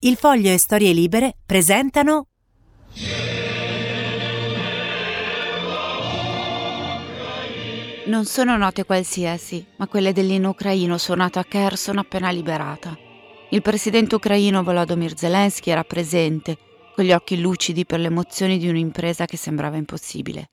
Il Foglio e Storie Libere presentano Non sono note qualsiasi, ma quelle dell'inno ucraino suonato a Kherson appena liberata. Il presidente ucraino Volodymyr Zelensky era presente, con gli occhi lucidi per le emozioni di un'impresa che sembrava impossibile.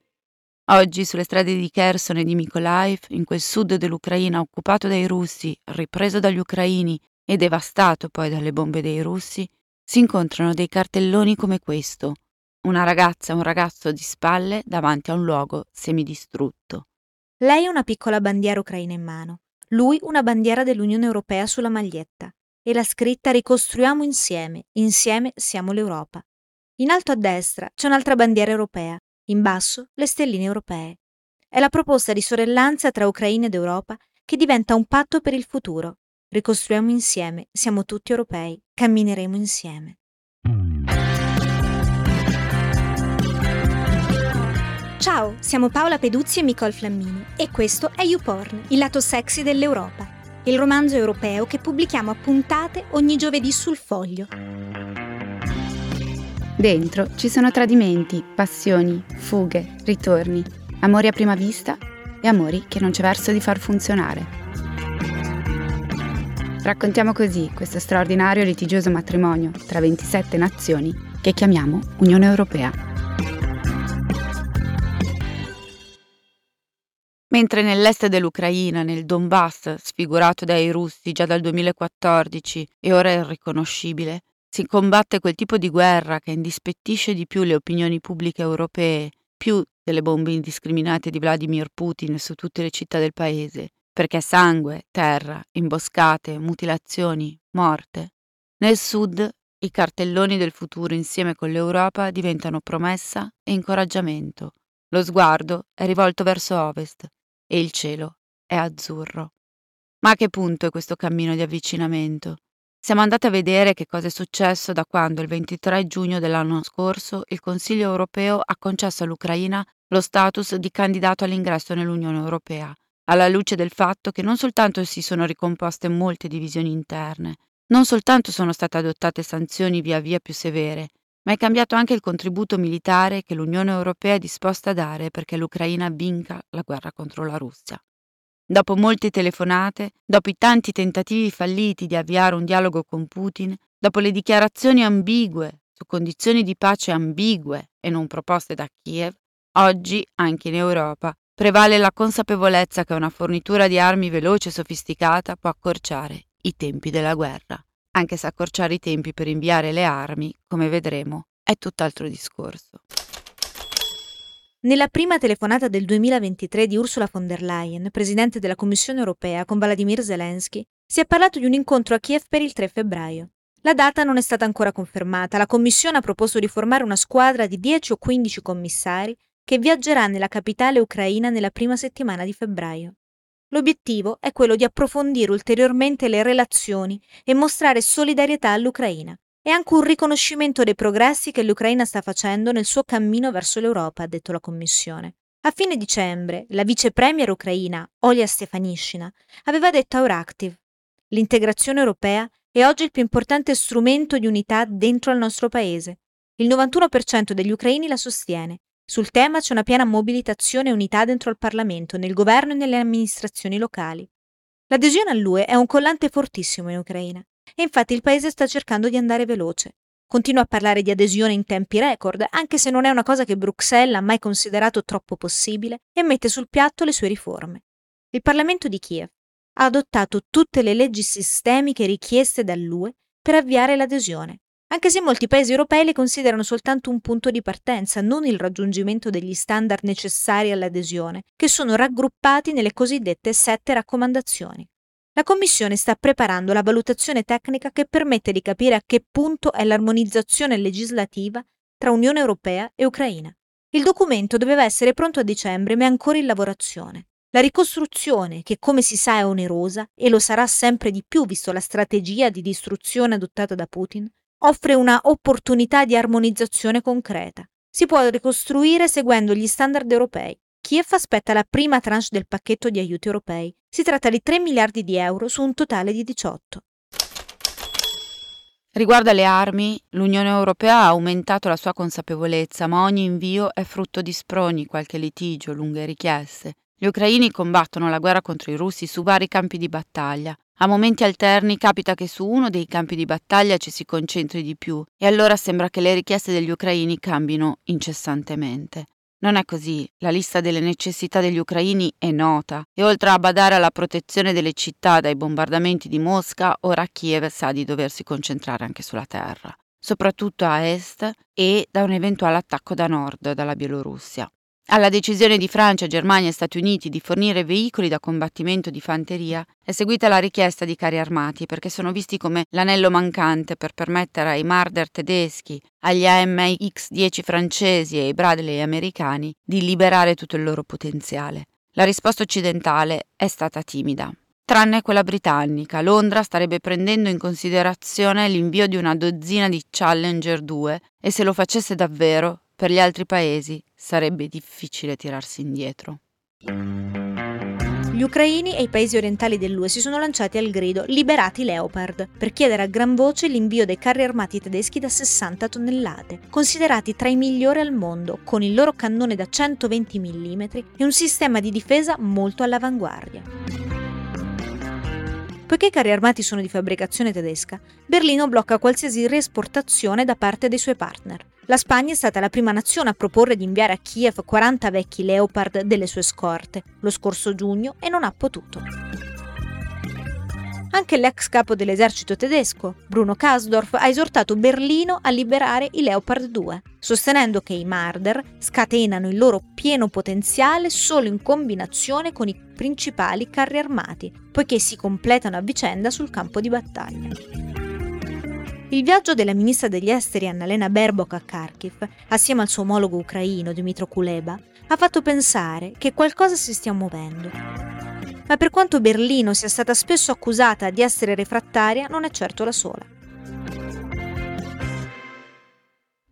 Oggi sulle strade di Kherson e di Mykolaiv, in quel sud dell'Ucraina occupato dai russi, ripreso dagli ucraini e devastato poi dalle bombe dei russi, si incontrano dei cartelloni come questo, una ragazza e un ragazzo di spalle davanti a un luogo semidistrutto. Lei ha una piccola bandiera ucraina in mano, lui una bandiera dell'Unione Europea sulla maglietta e la scritta Ricostruiamo insieme, insieme siamo l'Europa. In alto a destra c'è un'altra bandiera europea, in basso le stelline europee. È la proposta di sorellanza tra Ucraina ed Europa che diventa un patto per il futuro. Ricostruiamo insieme, siamo tutti europei, cammineremo insieme. Ciao, siamo Paola Peduzzi e Nicole Flammini e questo è YouPorn, il lato sexy dell'Europa, il romanzo europeo che pubblichiamo a puntate ogni giovedì sul foglio. Dentro ci sono tradimenti, passioni, fughe, ritorni, amori a prima vista e amori che non c'è verso di far funzionare. Raccontiamo così questo straordinario e litigioso matrimonio tra 27 nazioni che chiamiamo Unione Europea. Mentre nell'est dell'Ucraina, nel Donbass, sfigurato dai russi già dal 2014 e ora irriconoscibile, si combatte quel tipo di guerra che indispettisce di più le opinioni pubbliche europee, più delle bombe indiscriminate di Vladimir Putin su tutte le città del paese, perché sangue, terra, imboscate, mutilazioni, morte. Nel sud i cartelloni del futuro insieme con l'Europa diventano promessa e incoraggiamento. Lo sguardo è rivolto verso ovest e il cielo è azzurro. Ma a che punto è questo cammino di avvicinamento? Siamo andati a vedere che cosa è successo da quando il 23 giugno dell'anno scorso il Consiglio europeo ha concesso all'Ucraina lo status di candidato all'ingresso nell'Unione europea, alla luce del fatto che non soltanto si sono ricomposte molte divisioni interne, non soltanto sono state adottate sanzioni via via più severe, ma è cambiato anche il contributo militare che l'Unione europea è disposta a dare perché l'Ucraina vinca la guerra contro la Russia. Dopo molte telefonate, dopo i tanti tentativi falliti di avviare un dialogo con Putin, dopo le dichiarazioni ambigue su condizioni di pace ambigue e non proposte da Kiev, oggi, anche in Europa, prevale la consapevolezza che una fornitura di armi veloce e sofisticata può accorciare i tempi della guerra, anche se accorciare i tempi per inviare le armi, come vedremo, è tutt'altro discorso. Nella prima telefonata del 2023 di Ursula von der Leyen, presidente della Commissione europea, con Vladimir Zelensky, si è parlato di un incontro a Kiev per il 3 febbraio. La data non è stata ancora confermata. La Commissione ha proposto di formare una squadra di 10 o 15 commissari che viaggerà nella capitale ucraina nella prima settimana di febbraio. L'obiettivo è quello di approfondire ulteriormente le relazioni e mostrare solidarietà all'Ucraina, è anche un riconoscimento dei progressi che l'Ucraina sta facendo nel suo cammino verso l'Europa, ha detto la Commissione. A fine dicembre, la vice premier ucraina, Olia Stefanishina, aveva detto a Euractiv L'integrazione europea è oggi il più importante strumento di unità dentro al nostro paese. Il 91% degli ucraini la sostiene. Sul tema c'è una piena mobilitazione e unità dentro al Parlamento, nel governo e nelle amministrazioni locali. L'adesione all'UE è un collante fortissimo in Ucraina. E infatti il paese sta cercando di andare veloce. Continua a parlare di adesione in tempi record, anche se non è una cosa che Bruxelles ha mai considerato troppo possibile, e mette sul piatto le sue riforme. Il Parlamento di Kiev ha adottato tutte le leggi sistemiche richieste dall'UE per avviare l'adesione, anche se molti paesi europei le considerano soltanto un punto di partenza, non il raggiungimento degli standard necessari all'adesione, che sono raggruppati nelle cosiddette sette raccomandazioni. La Commissione sta preparando la valutazione tecnica che permette di capire a che punto è l'armonizzazione legislativa tra Unione Europea e Ucraina. Il documento doveva essere pronto a dicembre, ma è ancora in lavorazione. La ricostruzione, che come si sa è onerosa e lo sarà sempre di più visto la strategia di distruzione adottata da Putin, offre una opportunità di armonizzazione concreta. Si può ricostruire seguendo gli standard europei, Kiev aspetta la prima tranche del pacchetto di aiuti europei. Si tratta di 3 miliardi di euro su un totale di 18. Riguardo alle armi, l'Unione Europea ha aumentato la sua consapevolezza, ma ogni invio è frutto di sproni, qualche litigio, lunghe richieste. Gli ucraini combattono la guerra contro i russi su vari campi di battaglia. A momenti alterni capita che su uno dei campi di battaglia ci si concentri di più e allora sembra che le richieste degli ucraini cambino incessantemente. Non è così, la lista delle necessità degli ucraini è nota e oltre a badare alla protezione delle città dai bombardamenti di Mosca, ora Kiev sa di doversi concentrare anche sulla terra, soprattutto a est e da un eventuale attacco da nord, dalla Bielorussia. Alla decisione di Francia, Germania e Stati Uniti di fornire veicoli da combattimento di fanteria è seguita la richiesta di carri armati perché sono visti come l'anello mancante per permettere ai Marder tedeschi, agli AMX-10 francesi e ai Bradley americani di liberare tutto il loro potenziale. La risposta occidentale è stata timida. Tranne quella britannica, Londra starebbe prendendo in considerazione l'invio di una dozzina di Challenger 2 e se lo facesse davvero per gli altri paesi sarebbe difficile tirarsi indietro. Gli ucraini e i paesi orientali dell'UE si sono lanciati al grido Liberati Leopard per chiedere a gran voce l'invio dei carri armati tedeschi da 60 tonnellate, considerati tra i migliori al mondo, con il loro cannone da 120 mm e un sistema di difesa molto all'avanguardia. Poiché i carri armati sono di fabbricazione tedesca, Berlino blocca qualsiasi riesportazione da parte dei suoi partner. La Spagna è stata la prima nazione a proporre di inviare a Kiev 40 vecchi Leopard delle sue scorte lo scorso giugno e non ha potuto. Anche l'ex capo dell'esercito tedesco, Bruno Kasdorf, ha esortato Berlino a liberare i Leopard 2, sostenendo che i Marder scatenano il loro pieno potenziale solo in combinazione con i principali carri armati, poiché si completano a vicenda sul campo di battaglia. Il viaggio della ministra degli esteri Annalena Baerbock a Kharkiv, assieme al suo omologo ucraino Dmitro Kuleba, ha fatto pensare che qualcosa si stia muovendo. Ma per quanto Berlino sia stata spesso accusata di essere refrattaria, non è certo la sola.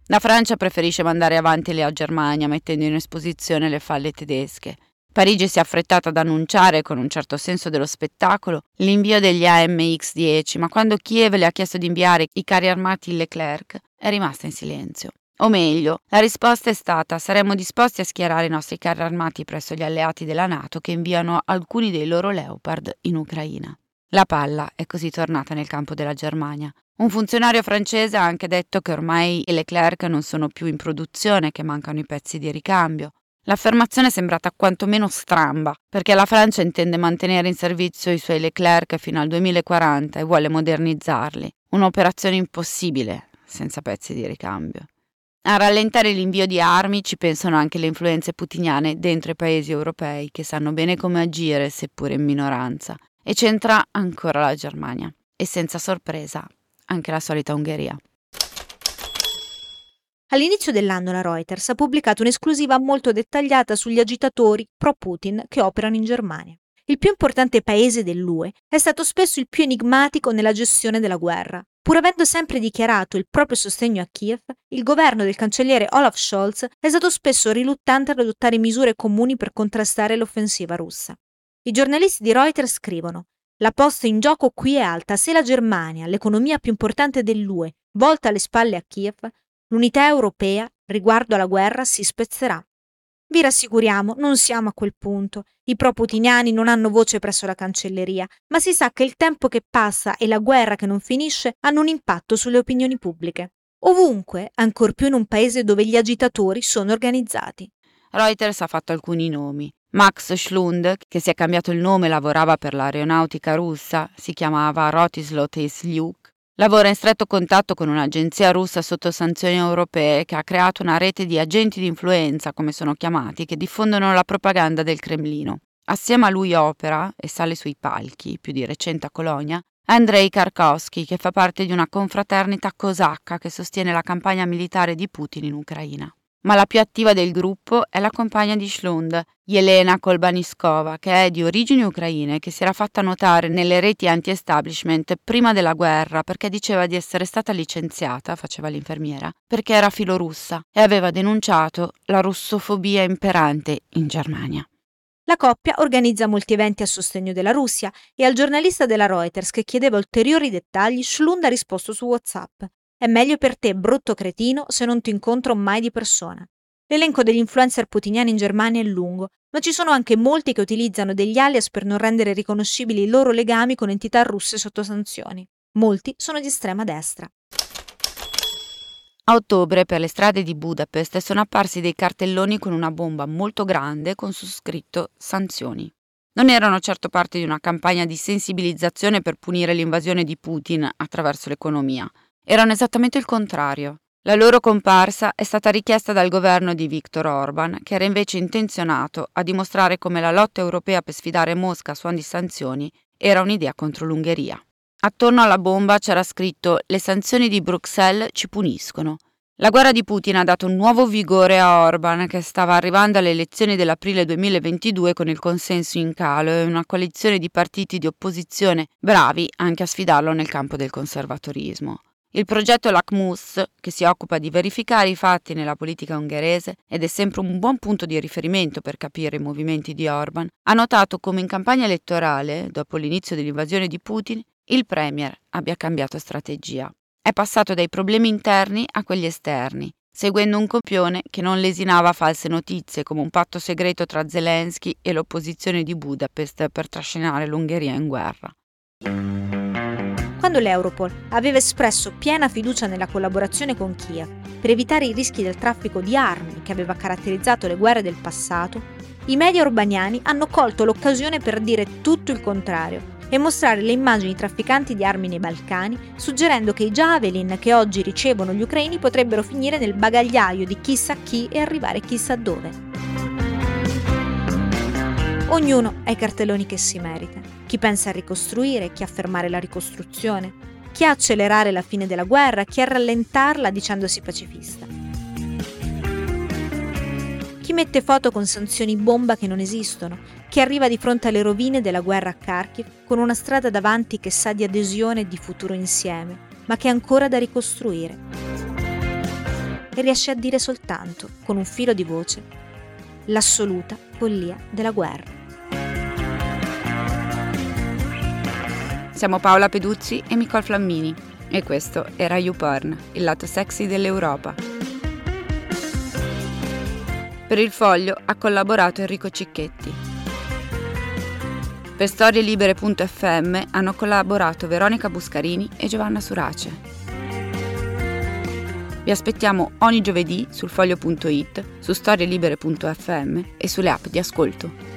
La Francia preferisce mandare avanti la Germania mettendo in esposizione le falle tedesche. Parigi si è affrettata ad annunciare, con un certo senso dello spettacolo, l'invio degli AMX-10, ma quando Kiev le ha chiesto di inviare i carri armati Leclerc, è rimasta in silenzio. O meglio, la risposta è stata saremmo disposti a schierare i nostri carri armati presso gli alleati della Nato che inviano alcuni dei loro Leopard in Ucraina. La palla è così tornata nel campo della Germania. Un funzionario francese ha anche detto che ormai i Leclerc non sono più in produzione, che mancano i pezzi di ricambio. L'affermazione è sembrata quantomeno stramba, perché la Francia intende mantenere in servizio i suoi Leclerc fino al 2040 e vuole modernizzarli. Un'operazione impossibile senza pezzi di ricambio. A rallentare l'invio di armi ci pensano anche le influenze putiniane dentro i paesi europei che sanno bene come agire, seppure in minoranza. E c'entra ancora la Germania. E senza sorpresa anche la solita Ungheria. All'inizio dell'anno la Reuters ha pubblicato un'esclusiva molto dettagliata sugli agitatori pro-Putin che operano in Germania. Il più importante paese dell'UE è stato spesso il più enigmatico nella gestione della guerra. Pur avendo sempre dichiarato il proprio sostegno a Kiev, il governo del cancelliere Olaf Scholz è stato spesso riluttante ad adottare misure comuni per contrastare l'offensiva russa. I giornalisti di Reuters scrivono la posta in gioco qui è alta. Se la Germania, l'economia più importante dell'UE, volta le spalle a Kiev, l'unità europea riguardo alla guerra si spezzerà. Vi rassicuriamo, non siamo a quel punto. I pro-putiniani non hanno voce presso la cancelleria, ma si sa che il tempo che passa e la guerra che non finisce hanno un impatto sulle opinioni pubbliche. Ovunque, ancor più in un paese dove gli agitatori sono organizzati. Reuters ha fatto alcuni nomi. Max Schlund, che si è cambiato il nome e lavorava per l'aeronautica russa, si chiamava Rotislav Tesliuk, Lavora in stretto contatto con un'agenzia russa sotto sanzioni europee che ha creato una rete di agenti di influenza, come sono chiamati, che diffondono la propaganda del Cremlino. Assieme a lui opera, e sale sui palchi, più di recente a Colonia, Andrei Karkovsky, che fa parte di una confraternita cosacca che sostiene la campagna militare di Putin in Ucraina ma la più attiva del gruppo è la compagna di Schlund, Yelena Kolbaniskova, che è di origini ucraine e che si era fatta notare nelle reti anti-establishment prima della guerra perché diceva di essere stata licenziata, faceva l'infermiera, perché era filorussa e aveva denunciato la russofobia imperante in Germania. La coppia organizza molti eventi a sostegno della Russia e al giornalista della Reuters che chiedeva ulteriori dettagli, Schlund ha risposto su WhatsApp. È meglio per te, brutto cretino, se non ti incontro mai di persona. L'elenco degli influencer putiniani in Germania è lungo, ma ci sono anche molti che utilizzano degli alias per non rendere riconoscibili i loro legami con entità russe sotto sanzioni. Molti sono di estrema destra. A ottobre per le strade di Budapest sono apparsi dei cartelloni con una bomba molto grande con su scritto sanzioni. Non erano certo parte di una campagna di sensibilizzazione per punire l'invasione di Putin attraverso l'economia. Erano esattamente il contrario. La loro comparsa è stata richiesta dal governo di Viktor Orban, che era invece intenzionato a dimostrare come la lotta europea per sfidare Mosca su anti-sanzioni era un'idea contro l'Ungheria. Attorno alla bomba c'era scritto Le sanzioni di Bruxelles ci puniscono. La guerra di Putin ha dato un nuovo vigore a Orban, che stava arrivando alle elezioni dell'aprile 2022 con il consenso in calo e una coalizione di partiti di opposizione bravi anche a sfidarlo nel campo del conservatorismo. Il progetto LACMUS, che si occupa di verificare i fatti nella politica ungherese ed è sempre un buon punto di riferimento per capire i movimenti di Orban, ha notato come in campagna elettorale, dopo l'inizio dell'invasione di Putin, il Premier abbia cambiato strategia. È passato dai problemi interni a quelli esterni, seguendo un copione che non lesinava false notizie come un patto segreto tra Zelensky e l'opposizione di Budapest per trascinare l'Ungheria in guerra. Quando l'Europol aveva espresso piena fiducia nella collaborazione con Kiev per evitare i rischi del traffico di armi che aveva caratterizzato le guerre del passato, i media urbaniani hanno colto l'occasione per dire tutto il contrario e mostrare le immagini trafficanti di armi nei Balcani, suggerendo che i javelin che oggi ricevono gli ucraini potrebbero finire nel bagagliaio di chissà chi e arrivare chissà dove. Ognuno ha i cartelloni che si merita. Chi pensa a ricostruire, chi a fermare la ricostruzione, chi a accelerare la fine della guerra, chi a rallentarla dicendosi pacifista. Chi mette foto con sanzioni bomba che non esistono, che arriva di fronte alle rovine della guerra a Kharkiv con una strada davanti che sa di adesione e di futuro insieme, ma che è ancora da ricostruire. E riesce a dire soltanto, con un filo di voce, l'assoluta follia della guerra. Siamo Paola Peduzzi e Nicole Flammini e questo era YouPorn, il lato sexy dell'Europa. Per il foglio ha collaborato Enrico Cicchetti. Per storielibere.fm hanno collaborato Veronica Buscarini e Giovanna Surace. Vi aspettiamo ogni giovedì sul foglio.it, su storielibere.fm e sulle app di ascolto.